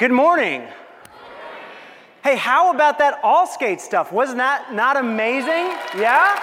Good morning. Hey, how about that all skate stuff? Wasn't that not amazing? Yeah?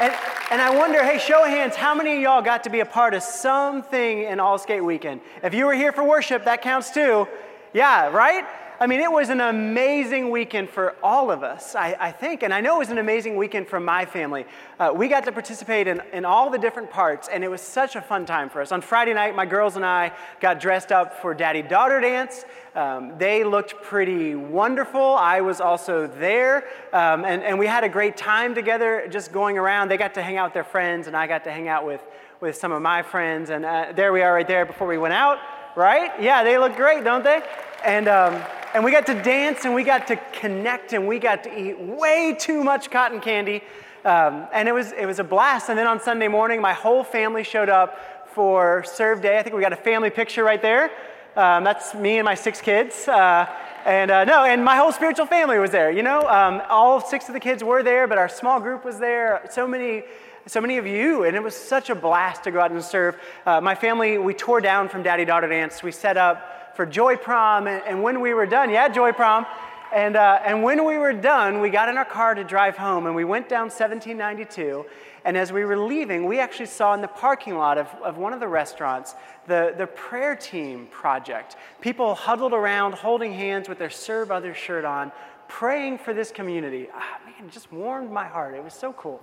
And, and I wonder, hey, show of hands, how many of y'all got to be a part of something in All Skate Weekend? If you were here for worship, that counts too. Yeah, right? I mean, it was an amazing weekend for all of us, I, I think. And I know it was an amazing weekend for my family. Uh, we got to participate in, in all the different parts, and it was such a fun time for us. On Friday night, my girls and I got dressed up for daddy daughter dance. Um, they looked pretty wonderful. I was also there, um, and, and we had a great time together just going around. They got to hang out with their friends, and I got to hang out with, with some of my friends. And uh, there we are right there before we went out, right? Yeah, they look great, don't they? And um, and we got to dance and we got to connect and we got to eat way too much cotton candy. Um, and it was, it was a blast. And then on Sunday morning, my whole family showed up for Serve Day. I think we got a family picture right there. Um, that's me and my six kids. Uh, and uh, no, and my whole spiritual family was there. You know, um, all six of the kids were there, but our small group was there. So many, so many of you, and it was such a blast to go out and serve. Uh, my family, we tore down from Daddy Daughter Dance. We set up for Joy Prom. And, and when we were done, yeah, Joy Prom. And, uh, and when we were done, we got in our car to drive home and we went down 1792. And as we were leaving, we actually saw in the parking lot of, of one of the restaurants the, the prayer team project. People huddled around, holding hands with their Serve Others shirt on, praying for this community. Ah, man, it just warmed my heart. It was so cool.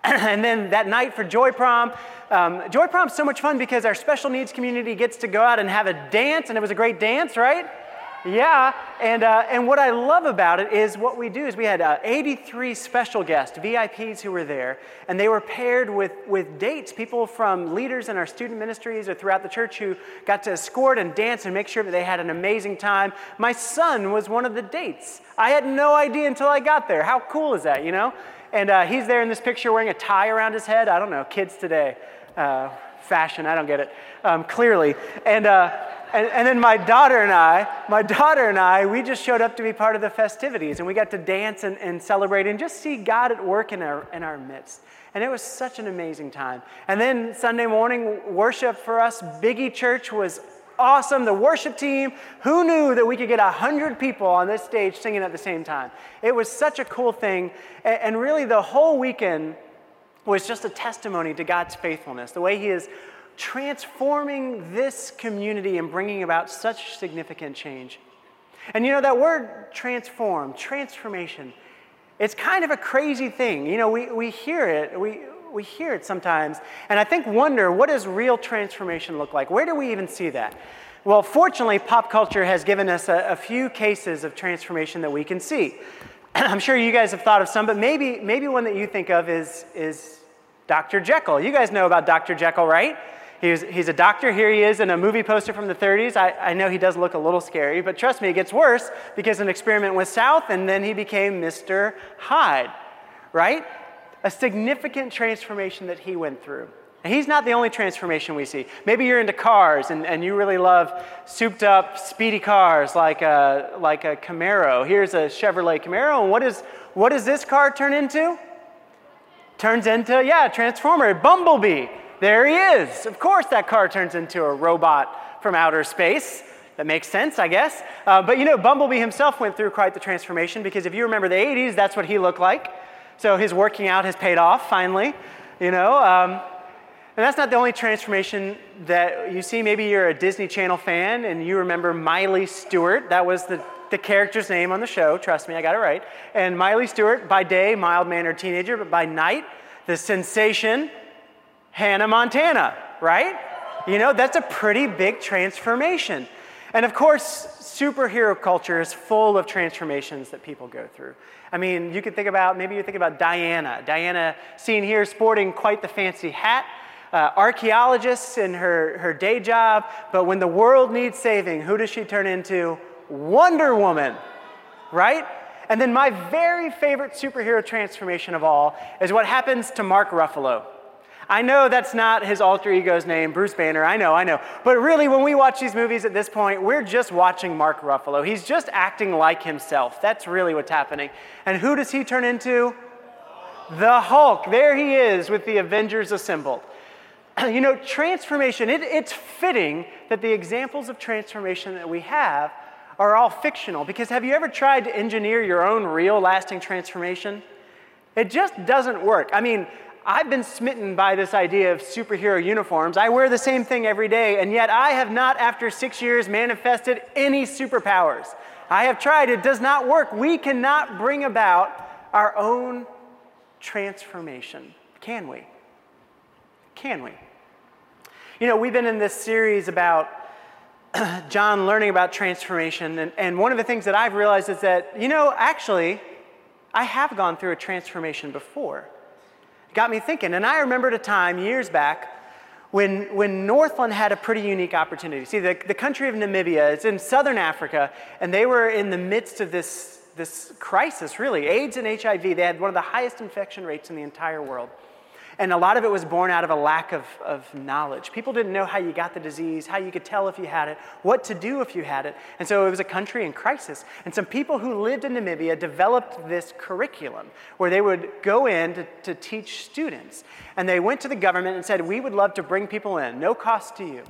and then that night for Joy Prom, um, Joy Prom's so much fun because our special needs community gets to go out and have a dance, and it was a great dance, right? Yeah, and, uh, and what I love about it is what we do is we had uh, 83 special guests, VIPs who were there, and they were paired with, with dates, people from leaders in our student ministries or throughout the church who got to escort and dance and make sure that they had an amazing time. My son was one of the dates. I had no idea until I got there. How cool is that, you know? And uh, he's there in this picture wearing a tie around his head. I don't know, kids today. Uh, fashion, I don't get it, um, clearly. And, uh, and, and, then my daughter and I, my daughter and I, we just showed up to be part of the festivities and we got to dance and, and celebrate and just see God at work in our, in our midst. And it was such an amazing time. And then Sunday morning worship for us, Biggie Church was awesome. The worship team, who knew that we could get 100 people on this stage singing at the same time? It was such a cool thing. And really, the whole weekend was just a testimony to God's faithfulness, the way He is transforming this community and bringing about such significant change. And you know, that word transform, transformation, it's kind of a crazy thing. You know, we, we hear it, we, we hear it sometimes, and I think wonder what does real transformation look like? Where do we even see that? Well, fortunately, pop culture has given us a, a few cases of transformation that we can see. I'm sure you guys have thought of some, but maybe, maybe one that you think of is, is Dr. Jekyll. You guys know about Dr. Jekyll, right? He's, he's a doctor. Here he is in a movie poster from the 30s. I, I know he does look a little scary, but trust me, it gets worse because an experiment went south and then he became Mr. Hyde, right? A significant transformation that he went through. And he's not the only transformation we see. Maybe you're into cars and, and you really love souped up, speedy cars like a, like a Camaro. Here's a Chevrolet Camaro. And what, is, what does this car turn into? Turns into, yeah, a Transformer, Bumblebee. There he is. Of course, that car turns into a robot from outer space. That makes sense, I guess. Uh, but you know, Bumblebee himself went through quite the transformation because if you remember the 80s, that's what he looked like. So his working out has paid off finally, you know. Um, and that's not the only transformation that you see. Maybe you're a Disney Channel fan and you remember Miley Stewart. That was the, the character's name on the show. Trust me, I got it right. And Miley Stewart, by day, mild mannered teenager, but by night, the sensation, Hannah Montana, right? You know, that's a pretty big transformation. And of course, superhero culture is full of transformations that people go through. I mean, you could think about, maybe you think about Diana. Diana, seen here sporting quite the fancy hat, uh, archaeologist in her, her day job, but when the world needs saving, who does she turn into? Wonder Woman, right? And then my very favorite superhero transformation of all is what happens to Mark Ruffalo. I know that's not his alter ego's name, Bruce Banner. I know, I know. But really, when we watch these movies at this point, we're just watching Mark Ruffalo. He's just acting like himself. That's really what's happening. And who does he turn into? The Hulk. There he is with the Avengers assembled. you know, transformation, it, it's fitting that the examples of transformation that we have are all fictional. Because have you ever tried to engineer your own real lasting transformation? It just doesn't work. I mean, I've been smitten by this idea of superhero uniforms. I wear the same thing every day, and yet I have not, after six years, manifested any superpowers. I have tried, it does not work. We cannot bring about our own transformation, can we? Can we? You know, we've been in this series about John learning about transformation, and, and one of the things that I've realized is that, you know, actually, I have gone through a transformation before. Got me thinking, and I remembered a time years back when, when Northland had a pretty unique opportunity. See, the, the country of Namibia is in southern Africa, and they were in the midst of this, this crisis, really AIDS and HIV. They had one of the highest infection rates in the entire world. And a lot of it was born out of a lack of, of knowledge. People didn't know how you got the disease, how you could tell if you had it, what to do if you had it. And so it was a country in crisis. And some people who lived in Namibia developed this curriculum where they would go in to, to teach students. And they went to the government and said, We would love to bring people in, no cost to you.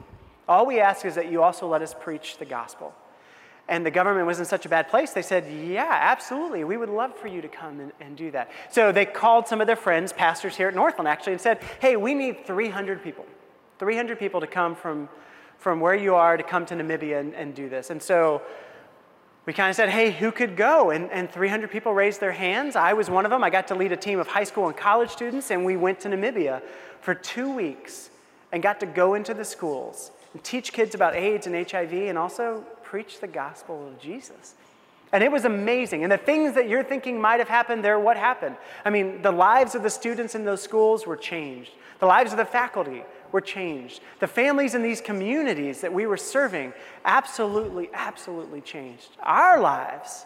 All we ask is that you also let us preach the gospel and the government was in such a bad place, they said, Yeah, absolutely. We would love for you to come and, and, do that. So they called some of their friends, pastors here at Northland, actually, and said, Hey, we need 300 people. 300 people to come from, from where you are to come to Namibia and, and do this. And so we kind of said, Hey, who could go? And, and 300 people raised their hands. I was one of them. I got to lead a team of high school and college students, and we went to Namibia for two weeks and got to go into the schools and teach kids about AIDS and HIV and also preach the gospel of Jesus. And it was amazing. And the things that you're thinking might have happened there, what happened? I mean, the lives of the students in those schools were changed. The lives of the faculty were changed. The families in these communities that we were serving absolutely, absolutely changed. Our lives,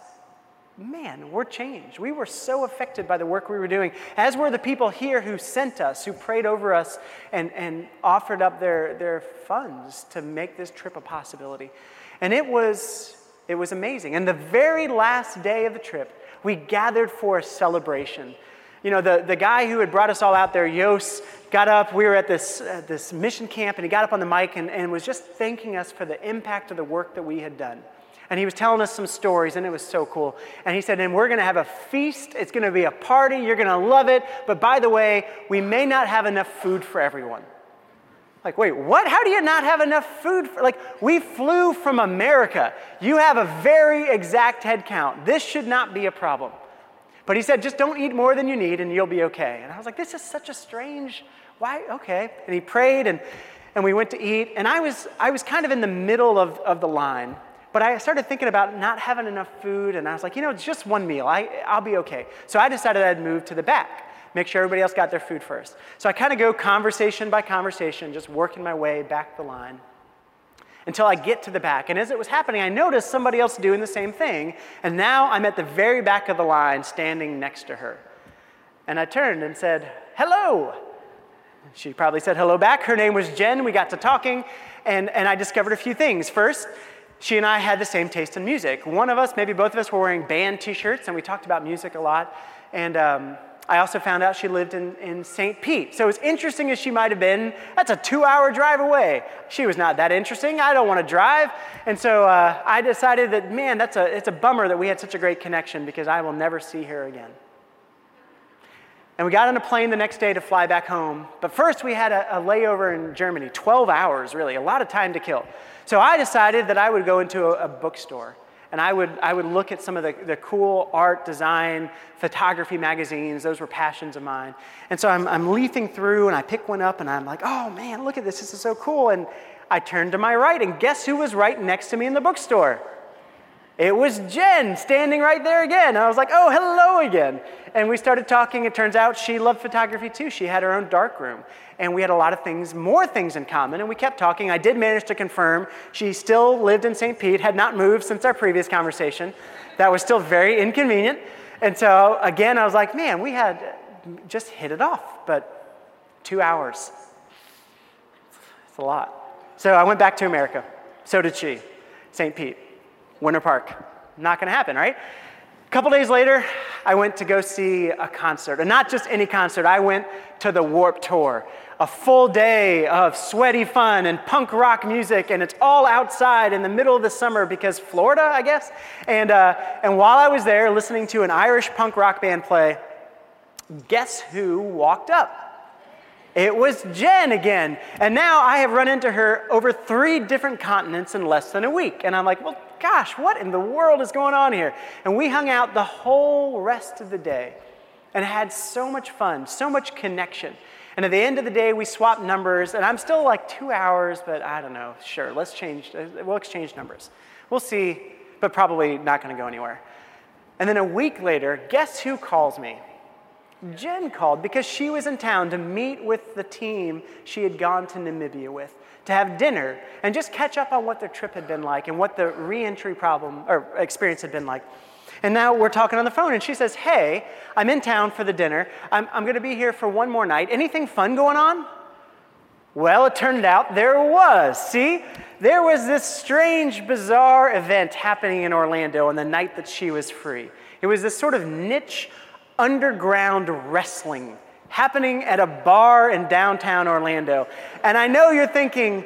man, were changed. We were so affected by the work we were doing, as were the people here who sent us, who prayed over us, and, and offered up their, their funds to make this trip a possibility. And it was, it was amazing. And the very last day of the trip, we gathered for a celebration. You know, the, the guy who had brought us all out there, Yos, got up. We were at this, uh, this mission camp, and he got up on the mic and, and was just thanking us for the impact of the work that we had done. And he was telling us some stories, and it was so cool. And he said, And we're going to have a feast. It's going to be a party. You're going to love it. But by the way, we may not have enough food for everyone. Like, wait, what? How do you not have enough food? For, like, we flew from America. You have a very exact head count. This should not be a problem. But he said, just don't eat more than you need and you'll be okay. And I was like, this is such a strange, why? Okay. And he prayed and, and we went to eat. And I was, I was kind of in the middle of, of the line. But I started thinking about not having enough food. And I was like, you know, it's just one meal. I, I'll be okay. So I decided I'd move to the back make sure everybody else got their food first. So I kind of go conversation by conversation, just working my way back the line until I get to the back. And as it was happening, I noticed somebody else doing the same thing. And now I'm at the very back of the line, standing next to her. And I turned and said, Hello. She probably said hello back. Her name was Jen. We got to talking, and, and I discovered a few things. First, she and I had the same taste in music. One of us, maybe both of us, were wearing band t shirts, and we talked about music a lot. And um, I also found out she lived in, in St. Pete. So, as interesting as she might have been, that's a two hour drive away. She was not that interesting. I don't want to drive. And so uh, I decided that, man, that's a, it's a bummer that we had such a great connection because I will never see her again. And we got on a plane the next day to fly back home. But first, we had a, a layover in Germany 12 hours, really, a lot of time to kill. So I decided that I would go into a, a bookstore and I would, I would look at some of the, the cool art, design, photography magazines. Those were passions of mine. And so I'm, I'm leafing through and I pick one up and I'm like, oh man, look at this. This is so cool. And I turn to my right, and guess who was right next to me in the bookstore? It was Jen standing right there again. I was like, oh, hello again. And we started talking. It turns out she loved photography too. She had her own dark room. And we had a lot of things, more things in common. And we kept talking. I did manage to confirm she still lived in St. Pete, had not moved since our previous conversation. That was still very inconvenient. And so, again, I was like, man, we had just hit it off. But two hours. It's a lot. So I went back to America. So did she, St. Pete. Winter Park. Not going to happen, right? A couple days later, I went to go see a concert, and not just any concert. I went to the Warp Tour. A full day of sweaty fun and punk rock music, and it's all outside in the middle of the summer because Florida, I guess. And, uh, and while I was there listening to an Irish punk rock band play, guess who walked up? It was Jen again. And now I have run into her over three different continents in less than a week. And I'm like, well, gosh, what in the world is going on here? And we hung out the whole rest of the day and had so much fun, so much connection. And at the end of the day, we swapped numbers, and I'm still like two hours, but I don't know. Sure, let's change, uh, we'll exchange numbers. We'll see, but probably not going to go anywhere. And then a week later, guess who calls me? Jen called because she was in town to meet with the team she had gone to Namibia with, to have dinner and just catch up on what their trip had been like and what the reentry problem or experience had been like. And now we're talking on the phone, and she says, Hey, I'm in town for the dinner. I'm, I'm going to be here for one more night. Anything fun going on? Well, it turned out there was. See, there was this strange, bizarre event happening in Orlando on the night that she was free. It was this sort of niche underground wrestling happening at a bar in downtown Orlando. And I know you're thinking,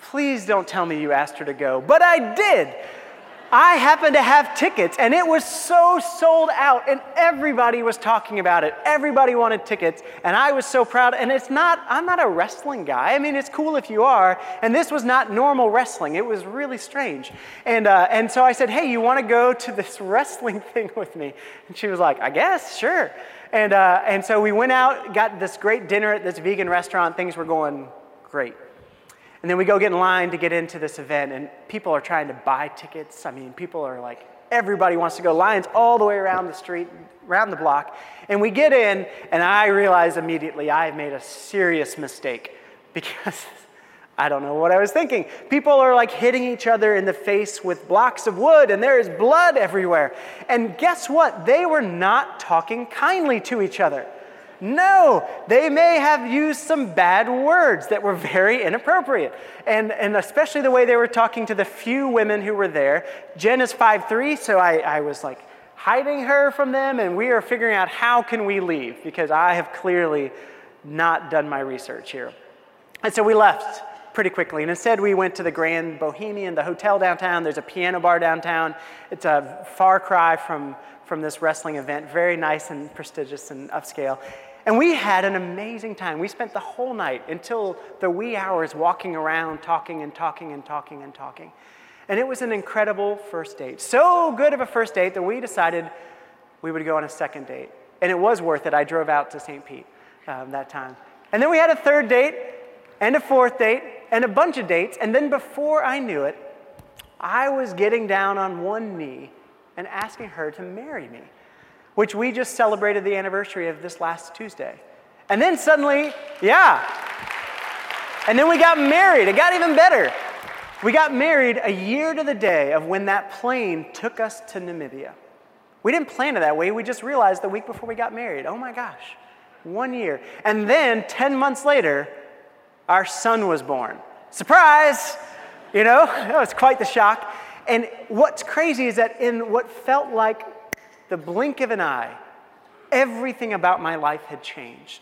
please don't tell me you asked her to go, but I did. I happened to have tickets, and it was so sold out, and everybody was talking about it. Everybody wanted tickets, and I was so proud. And it's not, I'm not a wrestling guy. I mean, it's cool if you are, and this was not normal wrestling. It was really strange. And, uh, and so I said, Hey, you want to go to this wrestling thing with me? And she was like, I guess, sure. And, uh, and so we went out, got this great dinner at this vegan restaurant. Things were going great. And then we go get in line to get into this event, and people are trying to buy tickets. I mean, people are like, everybody wants to go. Lines all the way around the street, around the block. And we get in, and I realize immediately I have made a serious mistake because I don't know what I was thinking. People are like hitting each other in the face with blocks of wood, and there is blood everywhere. And guess what? They were not talking kindly to each other. No, they may have used some bad words that were very inappropriate. And, and especially the way they were talking to the few women who were there. Jen is 5'3, so I, I was like hiding her from them, and we are figuring out how can we leave because I have clearly not done my research here. And so we left pretty quickly. And instead, we went to the Grand Bohemian, the hotel downtown. There's a piano bar downtown. It's a far cry from, from this wrestling event, very nice and prestigious and upscale. And we had an amazing time. We spent the whole night until the wee hours walking around, talking and talking and talking and talking. And it was an incredible first date. So good of a first date that we decided we would go on a second date. And it was worth it. I drove out to St. Pete um, that time. And then we had a third date and a fourth date and a bunch of dates. And then before I knew it, I was getting down on one knee and asking her to marry me which we just celebrated the anniversary of this last Tuesday. And then suddenly, yeah. And then we got married. It got even better. We got married a year to the day of when that plane took us to Namibia. We didn't plan it that way. We just realized the week before we got married. Oh my gosh, one year. And then 10 months later, our son was born. Surprise! You know, that was quite the shock. And what's crazy is that in what felt like the blink of an eye, everything about my life had changed.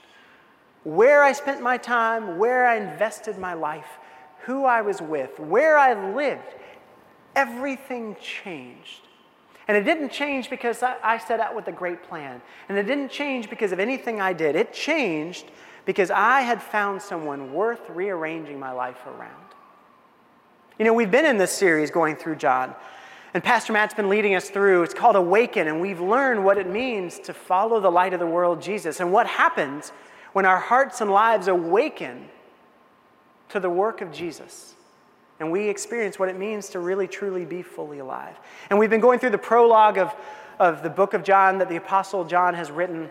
Where I spent my time, where I invested my life, who I was with, where I lived, everything changed. And it didn't change because I, set out with a great plan. And it didn't change because of anything I did. It changed because I had found someone worth rearranging my life around. You know, we've been in this series going through John. And Pastor Matt's been leading us through. It's called Awaken, and we've learned what it means to follow the light of the world, Jesus, and what happens when our hearts and lives awaken to the work of Jesus. And we experience what it means to really, truly be fully alive. And we've been going through the prologue of, of the book of John that the Apostle John has written.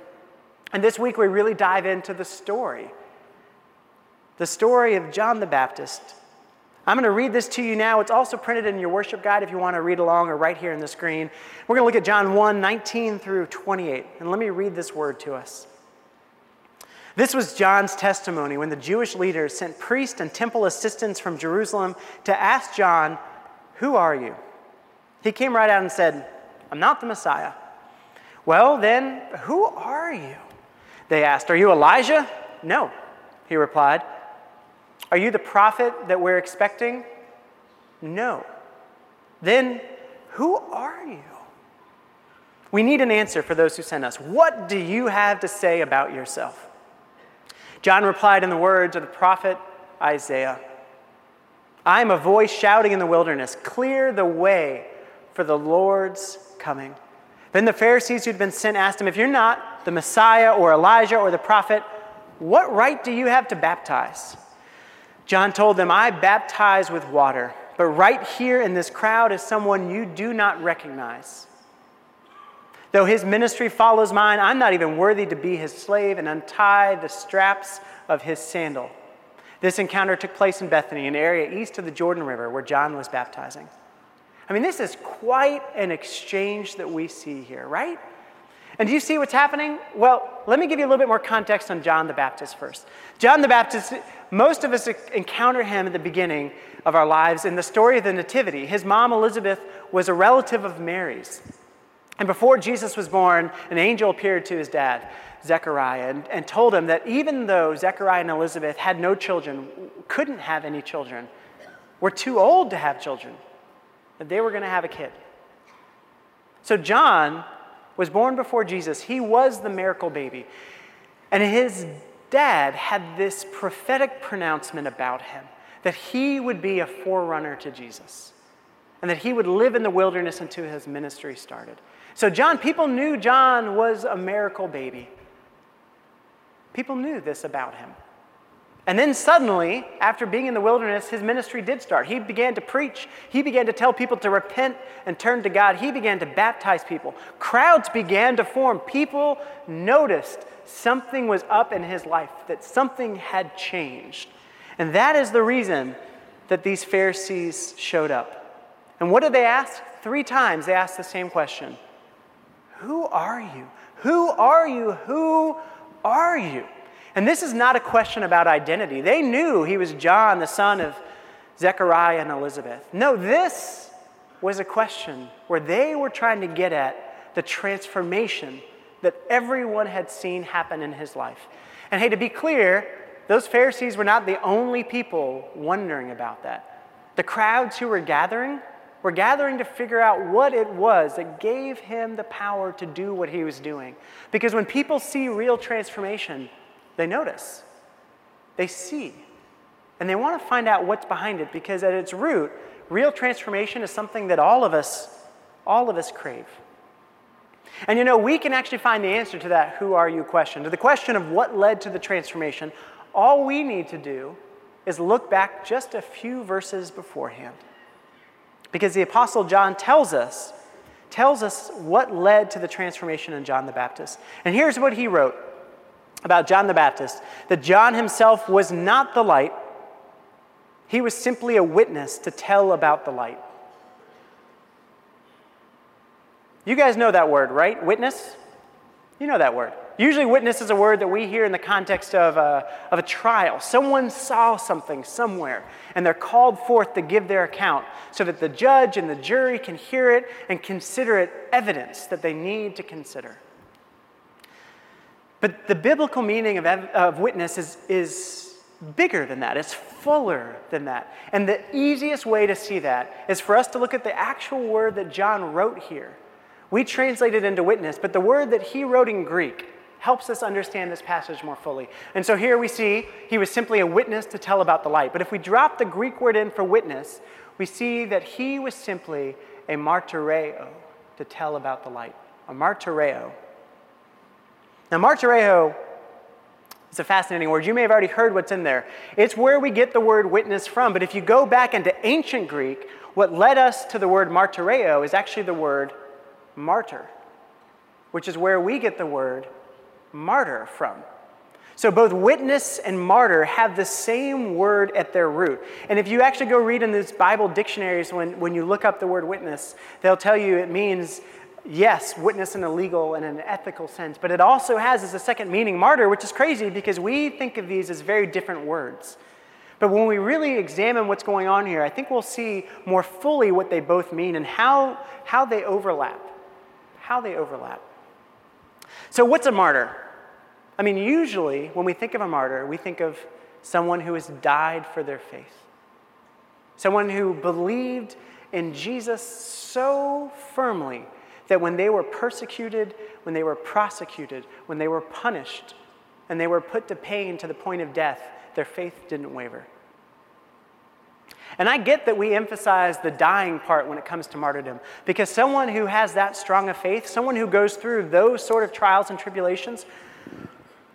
And this week we really dive into the story the story of John the Baptist I'm going to read this to you now. It's also printed in your worship guide if you want to read along or right here in the screen. We're going to look at John 1 19 through 28. And let me read this word to us. This was John's testimony when the Jewish leaders sent priests and temple assistants from Jerusalem to ask John, Who are you? He came right out and said, I'm not the Messiah. Well, then, who are you? They asked, Are you Elijah? No. he replied. Are you the prophet that we're expecting? No. Then who are you? We need an answer for those who sent us. What do you have to say about yourself? John replied in the words of the prophet Isaiah I am a voice shouting in the wilderness, clear the way for the Lord's coming. Then the Pharisees who'd been sent asked him, If you're not the Messiah or Elijah or the prophet, what right do you have to baptize? John told them, I baptize with water, but right here in this crowd is someone you do not recognize. Though his ministry follows mine, I'm not even worthy to be his slave and untie the straps of his sandal. This encounter took place in Bethany, an area east of the Jordan River where John was baptizing. I mean, this is quite an exchange that we see here, right? And do you see what's happening? Well, let me give you a little bit more context on John the Baptist first. John the Baptist, most of us encounter him at the beginning of our lives in the story of the Nativity. His mom, Elizabeth, was a relative of Mary's. And before Jesus was born, an angel appeared to his dad, Zechariah, and, and told him that even though Zechariah and Elizabeth had no children, couldn't have any children, were too old to have children, that they were going to have a kid. So John was born before Jesus. He was the miracle baby. And his dad had this prophetic pronouncement about him that he would be a forerunner to Jesus and that he would live in the wilderness until his ministry started. So, John, people knew John was a miracle baby. People knew this about him. And then suddenly, after being in the wilderness, his ministry did start. He began to preach. He began to tell people to repent and turn to God. He began to baptize people. Crowds began to form. People noticed something was up in his life, that something had changed. And that is the reason that these Pharisees showed up. And what did they ask? Three times they asked the same question Who are you? Who are you? Who are you? And this is not a question about identity. They knew he was John, the son of Zechariah and Elizabeth. No, this was a question where they were trying to get at the transformation that everyone had seen happen in his life. And hey, to be clear, those Pharisees were not the only people wondering about that. The crowds who were gathering were gathering to figure out what it was that gave him the power to do what he was doing. Because when people see real transformation, they notice, they see, and they want to find out what's behind it because at its root, real transformation is something that all of us, all of us crave. And you know, we can actually find the answer to that who are you question. To the question of what led to the transformation, all we need to do is look back just a few verses beforehand. Because the apostle John tells us tells us what led to the transformation in John the Baptist. And here's what he wrote about John the Baptist that John himself was not the light, he was simply a witness to tell about the light. You guys know that word, right? Witness? You know that word. Usually, witness is a word that we hear in the context of a, of a trial. Someone saw something somewhere, and they're called forth to give their account so that the judge and the jury can hear it and consider it evidence that they need to consider. But the biblical meaning of, of witness is, is bigger than that, it's fuller than that. And the easiest way to see that is for us to look at the actual word that John wrote here. We translate it into witness, but the word that he wrote in Greek helps us understand this passage more fully. And so here we see he was simply a witness to tell about the light. But if we drop the Greek word in for witness, we see that he was simply a martyreo to tell about the light. A martyreo. Now, martyreo is a fascinating word. You may have already heard what's in there. It's where we get the word witness from. But if you go back into ancient Greek, what led us to the word martyreo is actually the word martyr, which is where we get the word martyr from. So both witness and martyr have the same word at their root. And if you actually go read in these Bible dictionaries, when, when you look up the word witness, they'll tell you it means yes, witness in a legal and an ethical sense, but it also has as a second meaning martyr, which is crazy because we think of these as very different words. But when we really examine what's going on here, I think we'll see more fully what they both mean and how, how they overlap. How they overlap. So, what's a martyr? I mean, usually when we think of a martyr, we think of someone who has died for their faith, someone who believed in Jesus so firmly that when they were persecuted, when they were prosecuted, when they were punished, and they were put to pain to the point of death, their faith didn't waver. And I get that we emphasize the dying part when it comes to martyrdom, because someone who has that strong a faith, someone who goes through those sort of trials and tribulations,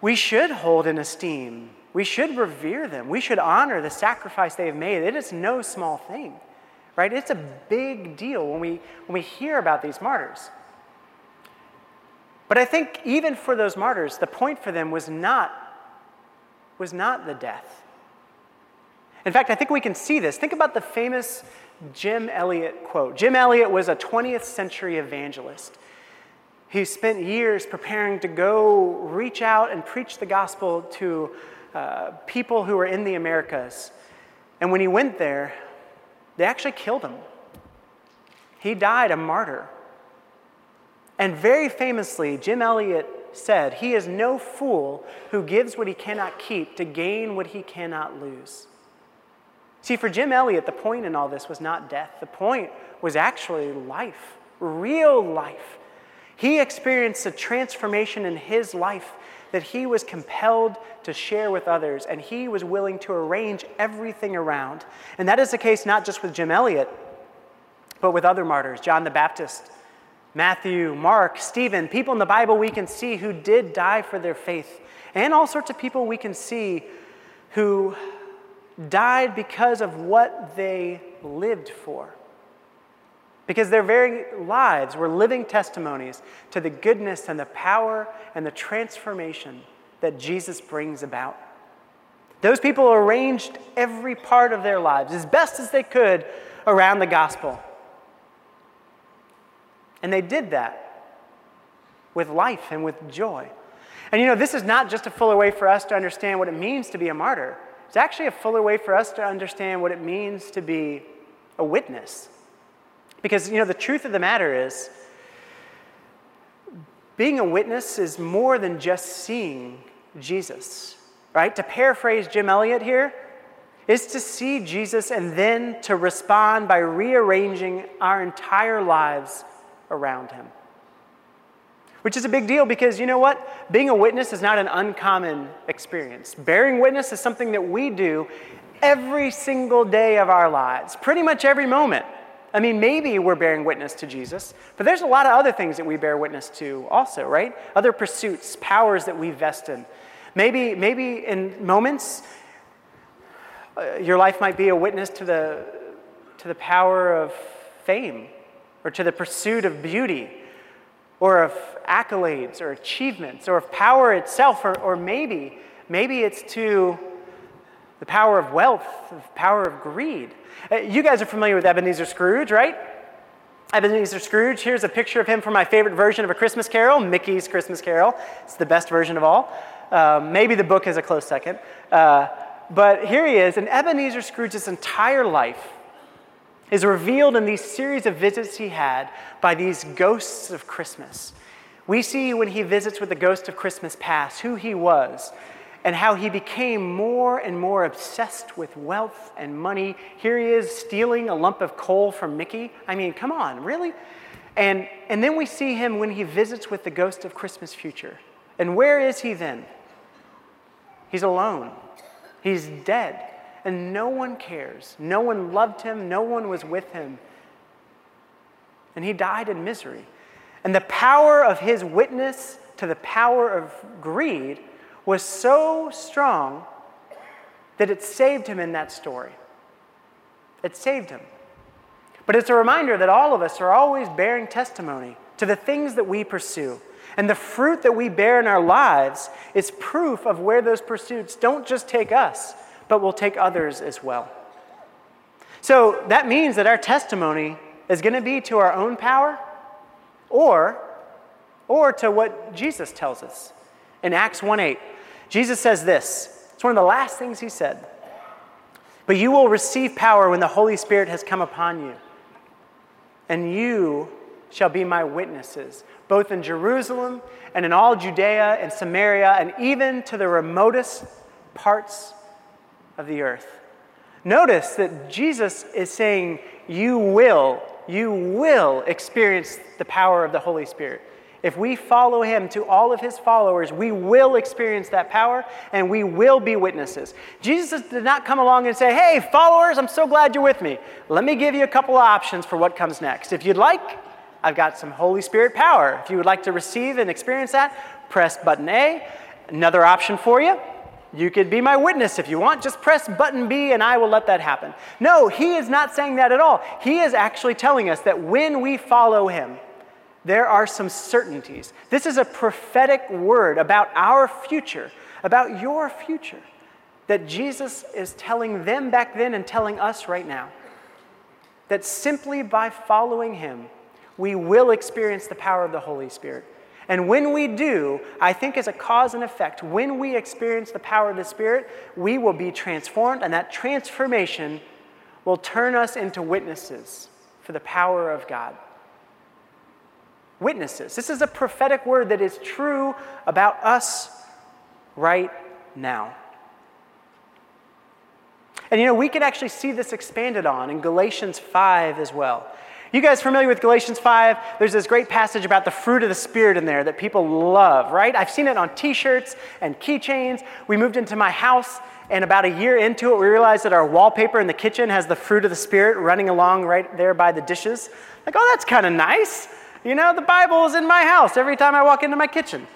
we should hold in esteem. We should revere them. We should honor the sacrifice they have made. It is no small thing, right? It's a big deal when we, when we hear about these martyrs. But I think even for those martyrs, the point for them was not, was not the death. In fact, I think we can see this. Think about the famous Jim Elliot quote. Jim Elliot was a 20th century evangelist. He spent years preparing to go reach out and preach the gospel to uh, people who were in the Americas. And when he went there, they actually killed him. He died a martyr. And very famously, Jim Elliot said, He is no fool who gives what he cannot keep to gain what he cannot lose. See, for Jim Elliot, the point in all this was not death, the point was actually life, real life. He experienced a transformation in his life that he was compelled to share with others, and he was willing to arrange everything around. And that is the case not just with Jim Elliot, but with other martyrs John the Baptist, Matthew, Mark, Stephen, people in the Bible we can see who did die for their faith, and all sorts of people we can see who died because of what they lived for. Because their very lives were living testimonies to the goodness and the power and the transformation that Jesus brings about. Those people arranged every part of their lives as best as they could around the gospel. And they did that with life and with joy. And you know, this is not just a fuller way for us to understand what it means to be a martyr. It's actually a fuller way for us to understand what it means to be a witness. Because, you know, the truth of the matter is, being a witness is more than just seeing Jesus, right? To paraphrase Jim Elliot here, is to see Jesus and then to respond by rearranging our entire lives around him which is a big deal because you know what? Being a witness is not an uncommon experience. Bearing witness is something that we do every single day of our lives, pretty much every moment. I mean, maybe we're bearing witness to Jesus, but there's a lot of other things that we bear witness to also, right? Other pursuits, powers that we vest in. Maybe, maybe in moments, uh, your life might be a witness to the, to the power of fame or to the pursuit of beauty or of accolades or achievements or of power itself, or, or maybe, maybe it's to the power of wealth, the power of greed. Uh, you guys are familiar with Ebenezer Scrooge, right? Ebenezer Scrooge, here's a picture of him from my favorite version of A Christmas Carol, Mickey's Christmas Carol. It's the best version of all. Um, maybe the book is a close second. Uh, but here he is, and Ebenezer Scrooge's entire life is revealed in these series of visits he had by these ghosts of Christmas. We see when he visits with the ghost of Christmas past who he was and how he became more and more obsessed with wealth and money. Here he is stealing a lump of coal from Mickey. I mean, come on, really? And, and then we see him when he visits with the ghost of Christmas future. And where is he then? He's alone, he's dead and no one cares. No one loved him, no one was with him. And he died in misery. And the power of his witness to the power of greed was so strong that it saved him in that story. It saved him. But it's a reminder that all of us are always bearing testimony to the things that we pursue. And the fruit that we bear in our lives is proof of where those pursuits don't just take us, but will take others as well. So that means that our testimony is going to be to our own power or, or to what Jesus tells us. In Acts 1 8, Jesus says this. It's one of the last things he said. But you will receive power when the Holy Spirit has come upon you. And you shall be my witnesses, both in Jerusalem and in all Judea and Samaria, and even to the remotest parts of the earth. Notice that Jesus is saying, You will, you will experience the power of the Holy Spirit. If we follow him to all of his followers, we will experience that power and we will be witnesses. Jesus did not come along and say, Hey, followers, I'm so glad you're with me. Let me give you a couple of options for what comes next. If you'd like, I've got some Holy Spirit power. If you would like to receive and experience that, press button A. Another option for you. You could be my witness if you want. Just press button B and I will let that happen. No, he is not saying that at all. He is actually telling us that when we follow him, there are some certainties. This is a prophetic word about our future, about your future, that Jesus is telling them back then and telling us right now. That simply by following him, we will experience the power of the Holy Spirit. And when we do, I think as a cause and effect, when we experience the power of the Spirit, we will be transformed, and that transformation will turn us into witnesses for the power of God. Witnesses. This is a prophetic word that is true about us right now. And you know, we can actually see this expanded on in Galatians 5 as well. You guys familiar with Galatians 5? There's this great passage about the fruit of the Spirit in there that people love, right? I've seen it on t shirts and keychains. We moved into my house, and about a year into it, we realized that our wallpaper in the kitchen has the fruit of the Spirit running along right there by the dishes. Like, oh, that's kind of nice. You know, the Bible is in my house every time I walk into my kitchen.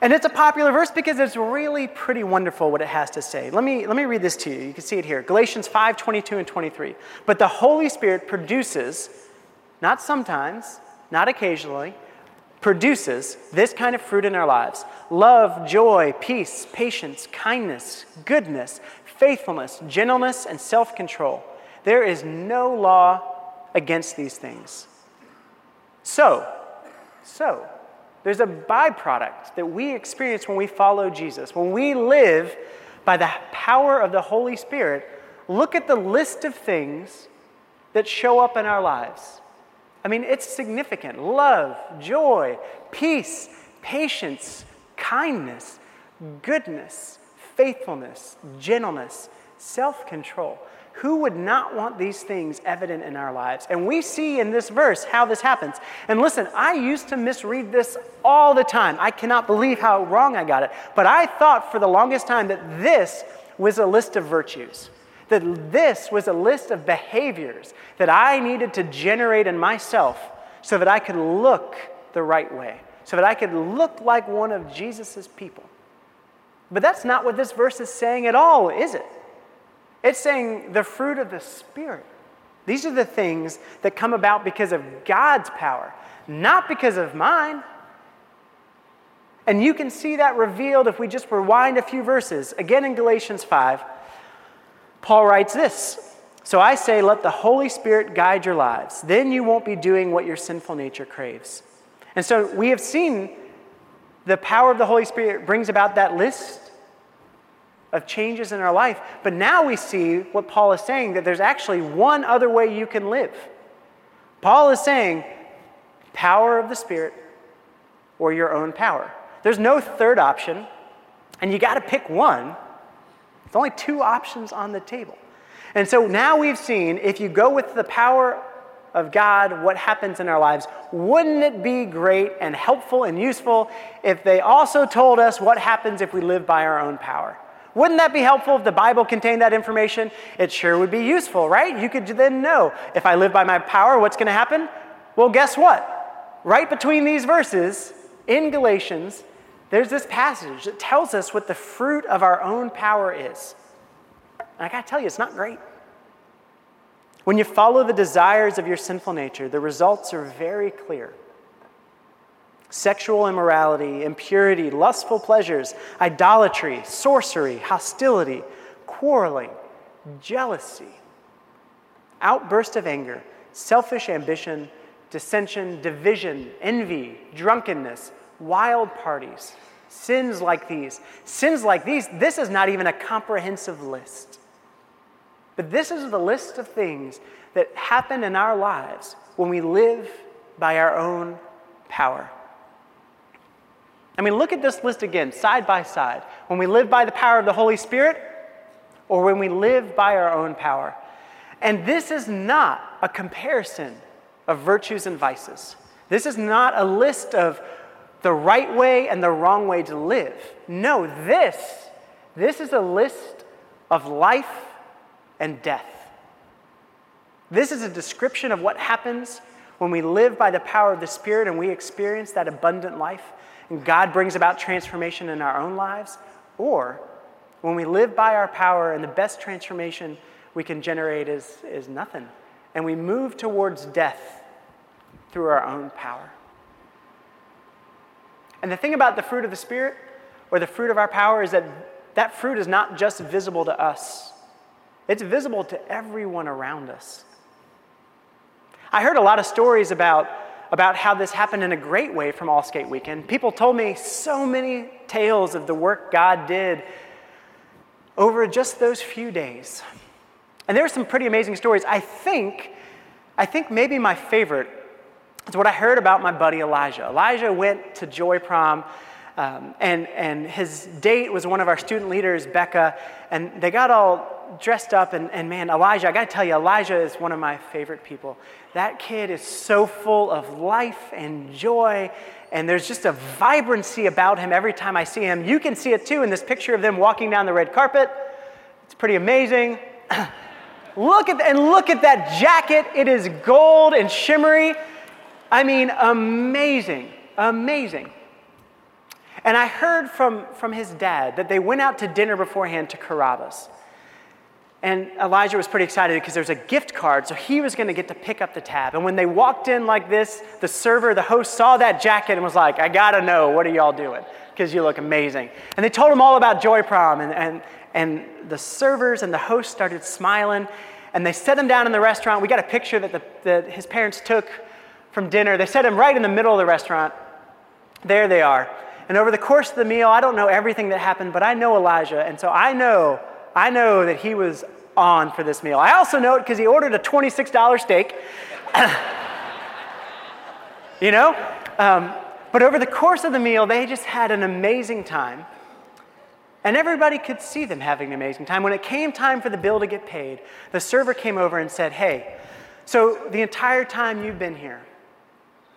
And it's a popular verse because it's really pretty wonderful what it has to say. Let me, let me read this to you. You can see it here Galatians 5 22 and 23. But the Holy Spirit produces not sometimes, not occasionally, produces this kind of fruit in our lives love, joy, peace, patience, kindness, goodness, faithfulness, gentleness, and self control. There is no law against these things. So, so, there's a byproduct that we experience when we follow Jesus. When we live by the power of the Holy Spirit, look at the list of things that show up in our lives. I mean, it's significant love, joy, peace, patience, kindness, goodness, faithfulness, gentleness, self control. Who would not want these things evident in our lives? And we see in this verse how this happens. And listen, I used to misread this all the time. I cannot believe how wrong I got it. But I thought for the longest time that this was a list of virtues that this was a list of behaviors that I needed to generate in myself so that I could look the right way, so that I could look like one of Jesus' people. But that's not what this verse is saying at all, is it? It's saying the fruit of the Spirit. These are the things that come about because of God's power, not because of mine. And you can see that revealed if we just rewind a few verses. Again in Galatians 5, Paul writes this So I say, let the Holy Spirit guide your lives. Then you won't be doing what your sinful nature craves. And so we have seen the power of the Holy Spirit brings about that list of changes in our life. But now we see what Paul is saying that there's actually one other way you can live. Paul is saying, power of the Spirit or your own power. There's no third option, and you got to pick one. It's only two options on the table. And so now we've seen if you go with the power of God, what happens in our lives, wouldn't it be great and helpful and useful if they also told us what happens if we live by our own power? Wouldn't that be helpful if the Bible contained that information? It sure would be useful, right? You could then know if I live by my power, what's going to happen? Well, guess what? Right between these verses in Galatians, there's this passage that tells us what the fruit of our own power is. And I gotta tell you, it's not great. When you follow the desires of your sinful nature, the results are very clear sexual immorality, impurity, lustful pleasures, idolatry, sorcery, hostility, quarreling, jealousy, outburst of anger, selfish ambition, dissension, division, envy, drunkenness wild parties, sins like these. Sins like these, this is not even a comprehensive list. But this is the list of things that happen in our lives when we live by our own power. I mean, look at this list again, side by side. When we live by the power of the Holy Spirit, or when we live by our own power. And this is not a comparison of virtues and vices. This is not a list of the right way and the wrong way to live. No, this, this is a list of life and death. This is a description of what happens when we live by the power of the Spirit and we experience that abundant life, and God brings about transformation in our own lives, or when we live by our power and the best transformation we can generate is, is nothing, and we move towards death through our own power. And the thing about the fruit of the Spirit or the fruit of our power is that that fruit is not just visible to us, it's visible to everyone around us. I heard a lot of stories about, about how this happened in a great way from All Skate Weekend. People told me so many tales of the work God did over just those few days. And there were some pretty amazing stories. I think, I think maybe my favorite is what I heard about my buddy Elijah. Elijah went to Joy Prom, um, and, and his date was one of our student leaders, Becca, and they got all dressed up, and, and man, Elijah, I gotta tell you, Elijah is one of my favorite people. That kid is so full of life and joy, and there's just a vibrancy about him every time I see him. You can see it too in this picture of them walking down the red carpet. It's pretty amazing. look at and look at that jacket. It is gold and shimmery. I mean, amazing, amazing. And I heard from, from his dad that they went out to dinner beforehand to Carrabba's. And Elijah was pretty excited because there was a gift card, so he was going to get to pick up the tab. And when they walked in like this, the server, the host saw that jacket and was like, I got to know, what are y'all doing? Because you look amazing. And they told him all about Joy Prom, and, and, and the servers and the host started smiling. And they set him down in the restaurant. We got a picture that, the, that his parents took from dinner. They set him right in the middle of the restaurant. There they are. And over the course of the meal, I don't know everything that happened, but I know Elijah. And so I know I know that he was on for this meal. I also know it because he ordered a $26 steak. you know? Um, but over the course of the meal, they just had an amazing time. And everybody could see them having an amazing time. When it came time for the bill to get paid, the server came over and said, Hey, so the entire time you've been here,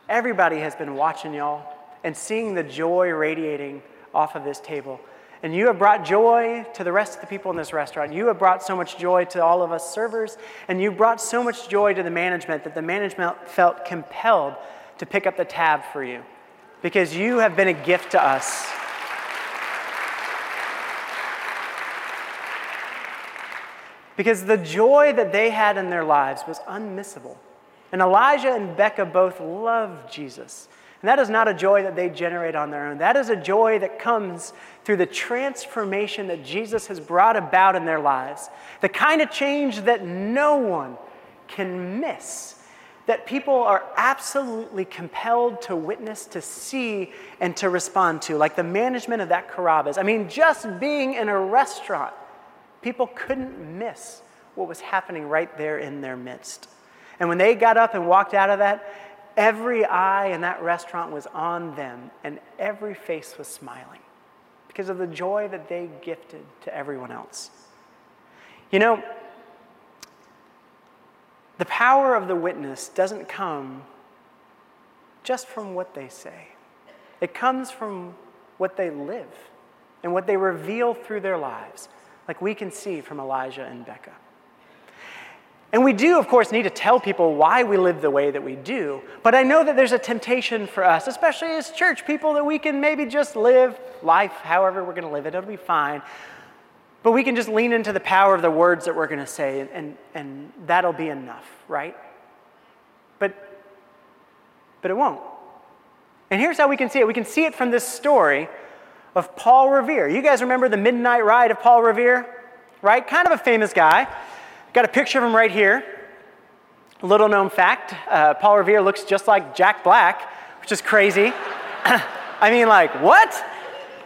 everybody has been watching y'all and seeing the joy radiating off of this table. And you have brought joy to the rest of the people in this restaurant. You have brought so much joy to all of us servers, and you brought so much joy to the management that the management felt compelled to pick up the tab for you because you have been a gift to us. Because the joy that they had in their lives was unmissable. And Elijah and Becca both loved Jesus. And that is not a joy that they generate on their own. That is a joy that comes through the transformation that Jesus has brought about in their lives. The kind of change that no one can miss. That people are absolutely compelled to witness, to see, and to respond to, like the management of that Carrabba's. I mean, just being in a restaurant, people couldn't miss what was happening right there in their midst. And when they got up and walked out of that, Every eye in that restaurant was on them, and every face was smiling because of the joy that they gifted to everyone else. You know, the power of the witness doesn't come just from what they say, it comes from what they live and what they reveal through their lives, like we can see from Elijah and Becca. And we do, of course, need to tell people why we live the way that we do. But I know that there's a temptation for us, especially as church people, that we can maybe just live life however we're going to live it. It'll be fine. But we can just lean into the power of the words that we're going to say, and, and, and that'll be enough, right? But, but it won't. And here's how we can see it we can see it from this story of Paul Revere. You guys remember the midnight ride of Paul Revere? Right? Kind of a famous guy. Got a picture of him right here. Little known fact uh, Paul Revere looks just like Jack Black, which is crazy. I mean, like, what?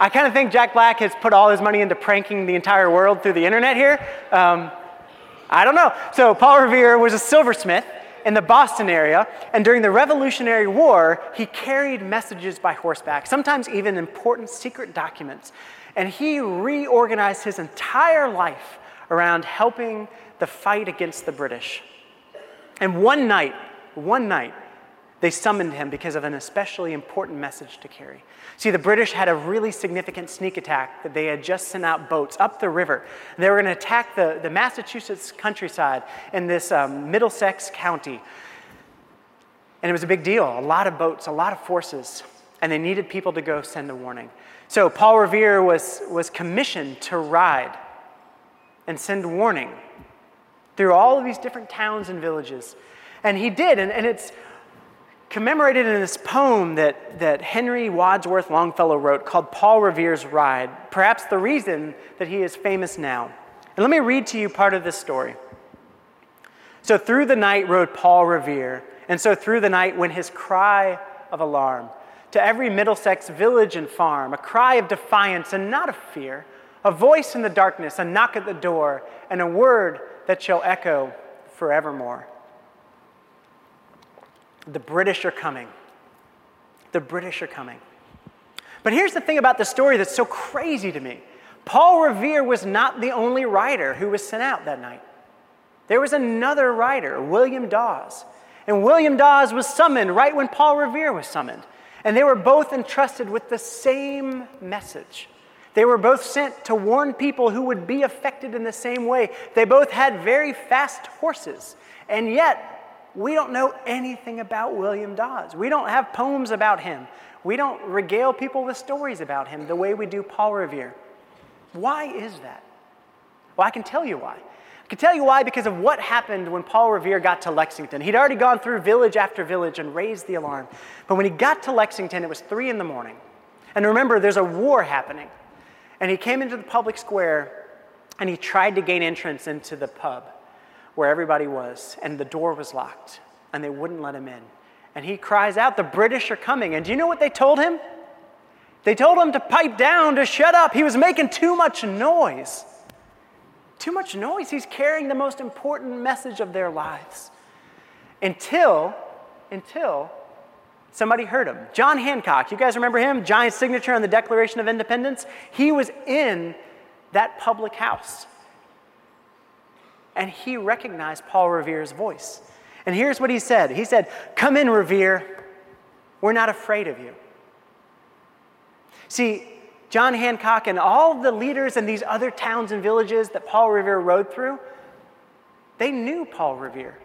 I kind of think Jack Black has put all his money into pranking the entire world through the internet here. Um, I don't know. So, Paul Revere was a silversmith, in the Boston area, and during the Revolutionary War, he carried messages by horseback, sometimes even important secret documents. And he reorganized his entire life around helping the fight against the British. And one night, one night, they summoned him because of an especially important message to carry. See, the British had a really significant sneak attack that they had just sent out boats up the river. They were going to attack the, the Massachusetts countryside in this um, Middlesex county. And it was a big deal a lot of boats, a lot of forces, and they needed people to go send a warning. So Paul Revere was, was commissioned to ride and send warning through all of these different towns and villages. And he did, and, and it's commemorated in this poem that, that Henry Wadsworth Longfellow wrote called Paul Revere's Ride, perhaps the reason that he is famous now. And let me read to you part of this story. So through the night rode Paul Revere, and so through the night went his cry of alarm to every Middlesex village and farm, a cry of defiance and not of fear, a voice in the darkness, a knock at the door, and a word that shall echo forevermore. The British are coming. The British are coming. But here's the thing about the story that's so crazy to me Paul Revere was not the only writer who was sent out that night. There was another writer, William Dawes. And William Dawes was summoned right when Paul Revere was summoned. And they were both entrusted with the same message. They were both sent to warn people who would be affected in the same way. They both had very fast horses. And yet, we don't know anything about William Dawes. We don't have poems about him. We don't regale people with stories about him the way we do Paul Revere. Why is that? Well, I can tell you why. I can tell you why because of what happened when Paul Revere got to Lexington. He'd already gone through village after village and raised the alarm. But when he got to Lexington, it was three in the morning. And remember, there's a war happening. And he came into the public square and he tried to gain entrance into the pub where everybody was, and the door was locked, and they wouldn't let him in. And he cries out, The British are coming. And do you know what they told him? They told him to pipe down, to shut up. He was making too much noise. Too much noise. He's carrying the most important message of their lives. Until, until somebody heard him. John Hancock, you guys remember him? Giant signature on the Declaration of Independence? He was in that public house and he recognized Paul Revere's voice. And here's what he said He said, Come in, Revere. We're not afraid of you. See, John Hancock and all the leaders in these other towns and villages that Paul Revere rode through, they knew Paul Revere.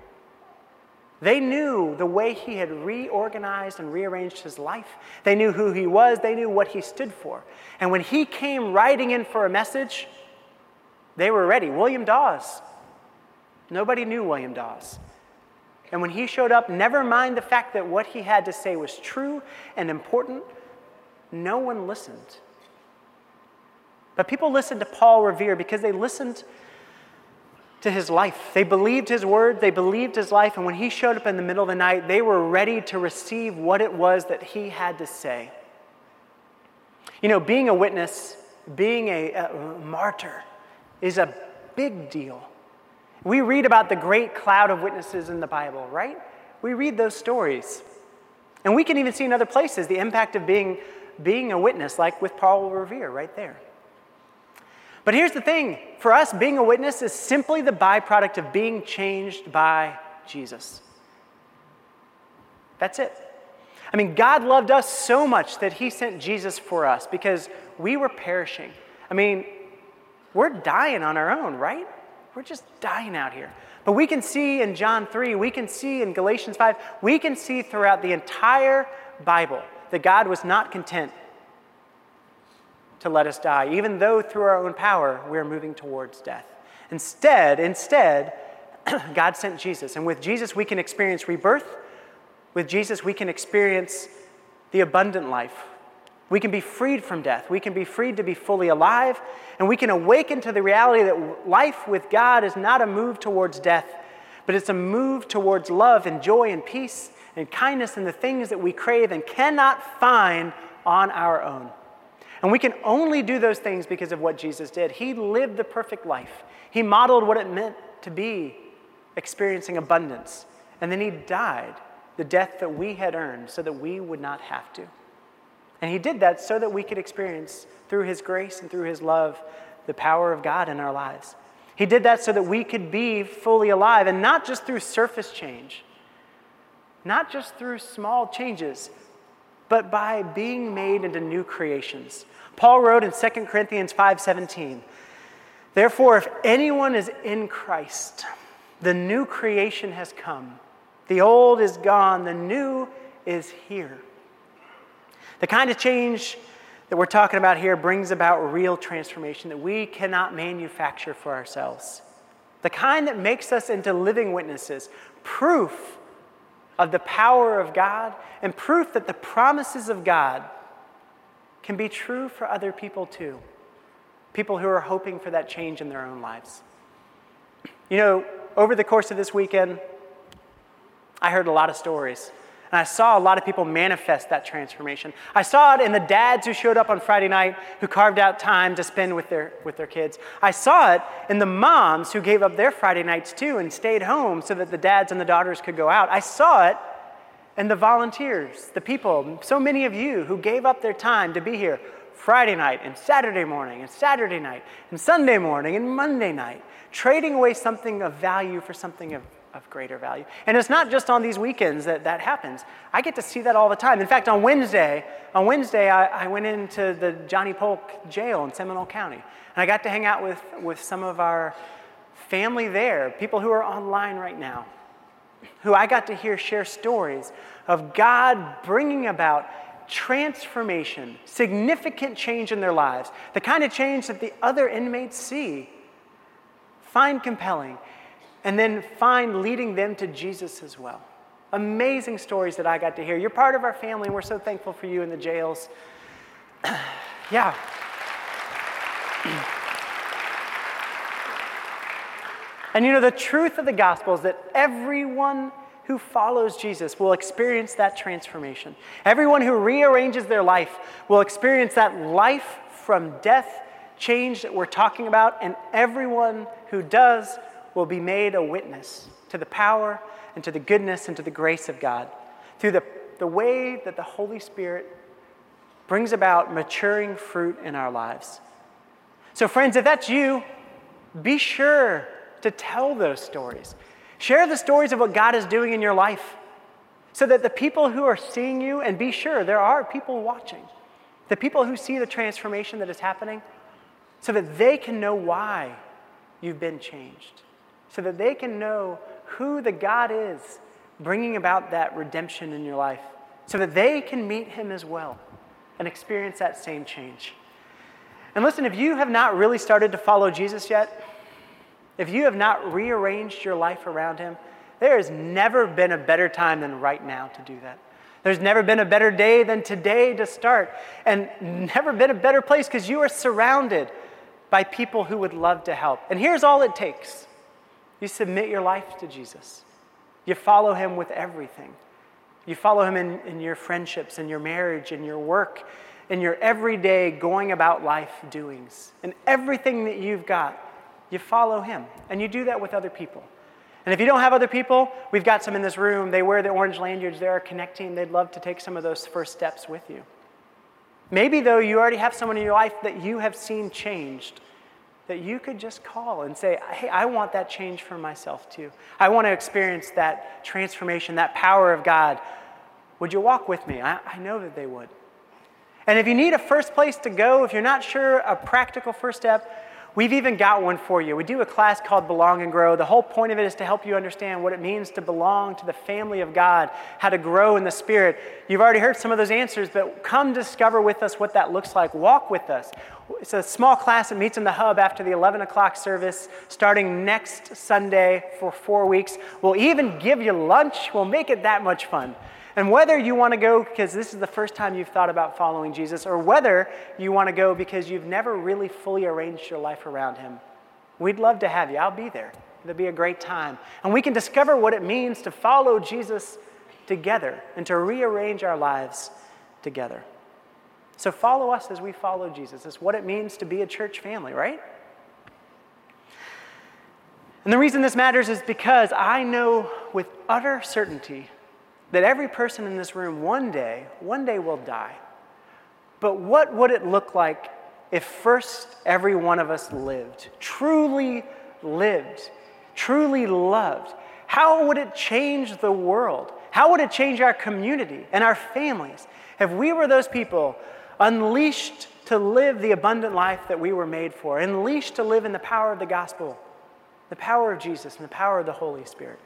They knew the way he had reorganized and rearranged his life. They knew who he was. They knew what he stood for. And when he came riding in for a message, they were ready. William Dawes Nobody knew William Dawes. And when he showed up, never mind the fact that what he had to say was true and important, no one listened. But people listened to Paul Revere because they listened to his life. They believed his word, they believed his life, and when he showed up in the middle of the night, they were ready to receive what it was that he had to say. You know, being a witness, being a, a martyr, is a big deal. We read about the great cloud of witnesses in the Bible, right? We read those stories. And we can even see in other places the impact of being, being a witness, like with Paul Revere right there. But here's the thing for us, being a witness is simply the byproduct of being changed by Jesus. That's it. I mean, God loved us so much that He sent Jesus for us because we were perishing. I mean, we're dying on our own, right? We're just dying out here. But we can see in John 3, we can see in Galatians 5, we can see throughout the entire Bible that God was not content to let us die, even though through our own power we're moving towards death. Instead, instead, God sent Jesus. And with Jesus, we can experience rebirth. With Jesus, we can experience the abundant life we can be freed from death. We can be freed to be fully alive. And we can awaken to the reality that life with God is not a move towards death, but it's a move towards love and joy and peace and kindness and the things that we crave and cannot find on our own. And we can only do those things because of what Jesus did. He lived the perfect life, He modeled what it meant to be experiencing abundance And then he died, the death that we had earned, so that we would not have to. And he did that so that we could experience, through his grace and through his love, the power of God in our lives. He did that so that we could be fully alive, and not just through surface change, not just through small changes, but by being made into new creations. Paul wrote in 2 Corinthians 5:17, "Therefore if anyone is in Christ, the new creation has come. The old is gone, the new is here." The kind of change that we're talking about here brings about real transformation that we cannot manufacture for ourselves. The kind that makes us into living witnesses, proof of the power of God and proof that the promises of God can be true for other people too. People who are hoping for that change in their own lives. You know, over the course of this weekend, I heard a lot of stories and I saw a lot of people manifest that transformation. I saw it in the dads who showed up on Friday night who carved out time to spend with their, with their kids. I saw it in the moms who gave up their Friday nights too and stayed home so that the dads and the daughters could go out. I saw it in the volunteers, the people, so many of you who gave up their time to be here Friday night and Saturday morning and Saturday night and Sunday morning and Monday night, trading away something of value for something of of greater value. And it's not just on these weekends that that happens. I get to see that all the time. In fact, on Wednesday, on Wednesday, I, I went into the Johnny Polk jail in Seminole County. And I got to hang out with, with some of our family there, people who are online right now, who I got to hear share stories of God bringing about transformation, significant change in their lives, the kind of change that the other inmates see, find compelling, and then find leading them to Jesus as well. Amazing stories that I got to hear. You're part of our family, and we're so thankful for you in the jails. yeah. and you know, the truth of the gospel is that everyone who follows Jesus will experience that transformation. Everyone who rearranges their life will experience that life from death change that we're talking about, and everyone who does will be made a witness to the power and to the goodness and to the grace of God through the, the way that the Holy Spirit brings about maturing fruit in our lives. So, friends, if that's you, be sure to tell those stories. Share the stories of what God is doing in your life so that the people who are seeing you, and be sure there are people watching, the people who see the transformation that is happening, so that they can know why you've been changed so that they can know who the God is bringing about that redemption in your life, so that they can meet Him as well and experience that same change. And listen, if you have not really started to follow Jesus yet, if you have not rearranged your life around Him, there has never been a better time than right now to do that. There's never been a better day than today to start, and never been a better place because you are surrounded by people who would love to help. And here's all it takes you submit your life to Jesus. You follow him with everything. You follow him in, in your friendships, in your marriage, in your work, in your everyday going about life doings. And everything that you've got, you follow him. And you do that with other people. And if you don't have other people, we've got some in this room. They wear the orange lanyards. They're connecting. They'd love to take some of those first steps with you. Maybe, though, you already have someone in your life that you have seen changed that you could just call and say, Hey, I want that change for myself too. I want to experience that transformation, that power of God. Would you walk with me? I, I know that they would. And if you need a first place to go, if you're not sure a practical first step, We've even got one for you. We do a class called Belong and Grow. The whole point of it is to help you understand what it means to belong to the family of God, how to grow in the Spirit. You've already heard some of those answers, but come discover with us what that looks like. Walk with us. It's a small class that meets in the hub after the 11 o'clock service, starting next Sunday for four weeks. We'll even give you lunch. We'll make it that much fun. And whether you want to go because this is the first time you've thought about following Jesus, or whether you want to go because you've never really fully arranged your life around Him, we'd love to have you. I'll be there. It'll be a great time. And we can discover what it means to follow Jesus together and to rearrange our lives together. So follow us as we follow Jesus. It's what it means to be a church family, right? And the reason this matters is because I know with utter certainty that every person in this room one day, one day will die. But what would it look like if first every one of us lived, truly lived, truly loved? How would it change the world? How would it change our community and our families if we were those people unleashed to live the abundant life that we were made for, unleashed to live in the power of the gospel, the power of Jesus, and the power of the Holy Spirit?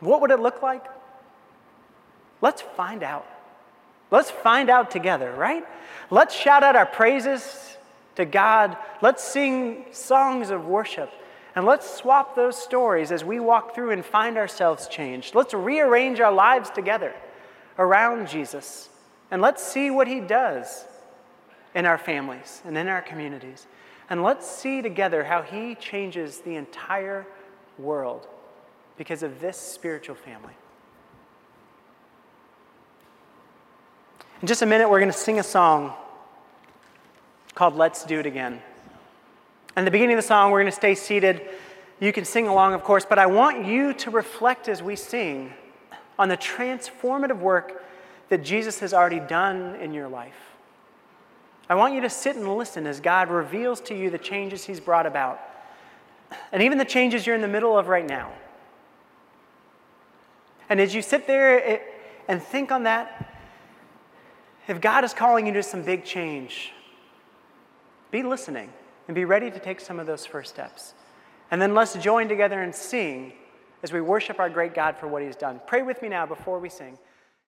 What would it look like? Let's find out. Let's find out together, right? Let's shout out our praises to God. Let's sing songs of worship. And let's swap those stories as we walk through and find ourselves changed. Let's rearrange our lives together around Jesus. And let's see what he does in our families and in our communities. And let's see together how he changes the entire world because of this spiritual family. In just a minute, we're going to sing a song called Let's Do It Again. And the beginning of the song, we're going to stay seated. You can sing along, of course, but I want you to reflect as we sing on the transformative work that Jesus has already done in your life. I want you to sit and listen as God reveals to you the changes He's brought about, and even the changes you're in the middle of right now. And as you sit there and think on that, if God is calling you to some big change, be listening and be ready to take some of those first steps. And then let's join together and sing as we worship our great God for what He's done. Pray with me now before we sing.